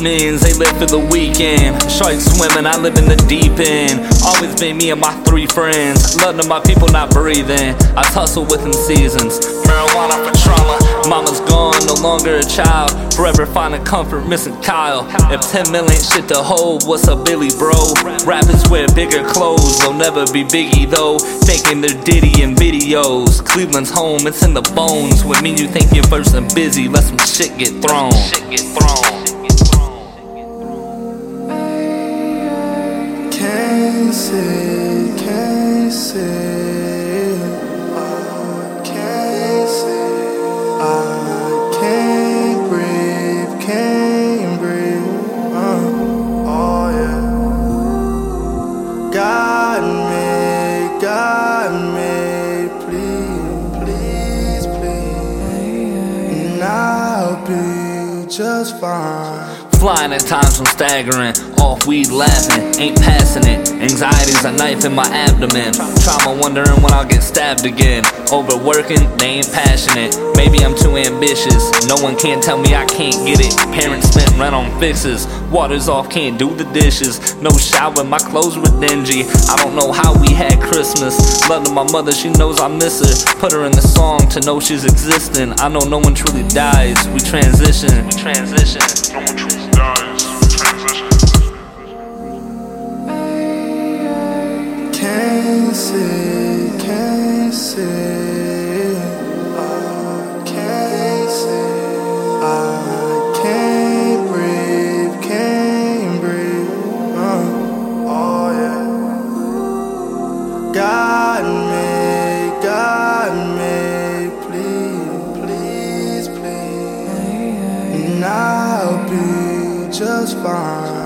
They live for the weekend. Shark swimming, I live in the deep end. Always been me and my three friends. To my people not breathing. I tussle with them seasons. Marijuana for trauma. Mama's gone, no longer a child. Forever finding comfort, missing Kyle. If 10 million shit to hold, what's up, Billy, bro? Rappers wear bigger clothes, they'll never be Biggie though. Thinking they're Diddy in videos. Cleveland's home, it's in the bones. What mean you think you're first and busy? Let some shit get thrown. Shit get thrown. Can't see, can't see. I can't see. I can't breathe, can't breathe. Uh, oh yeah. Got me, got me. Please, please, please. And I'll be just fine. Flying at times I'm staggering, off weed laughing, ain't passing it. Anxiety's a knife in my abdomen. Trauma wondering when I'll get stabbed again. Overworking, they ain't passionate. Maybe I'm too ambitious. No one can tell me I can't get it. Parents spent rent on fixes. Water's off, can't do the dishes. No shower, my clothes were dingy. I don't know how we had Christmas. Love to my mother, she knows I miss her. Put her in the song to know she's existing. I know no one truly dies. We transition. We transition. Can't see, can't see. I can't see. I can't breathe, can't breathe. Oh yeah. Got me, got me. Please, please, please. And I'll be just fine.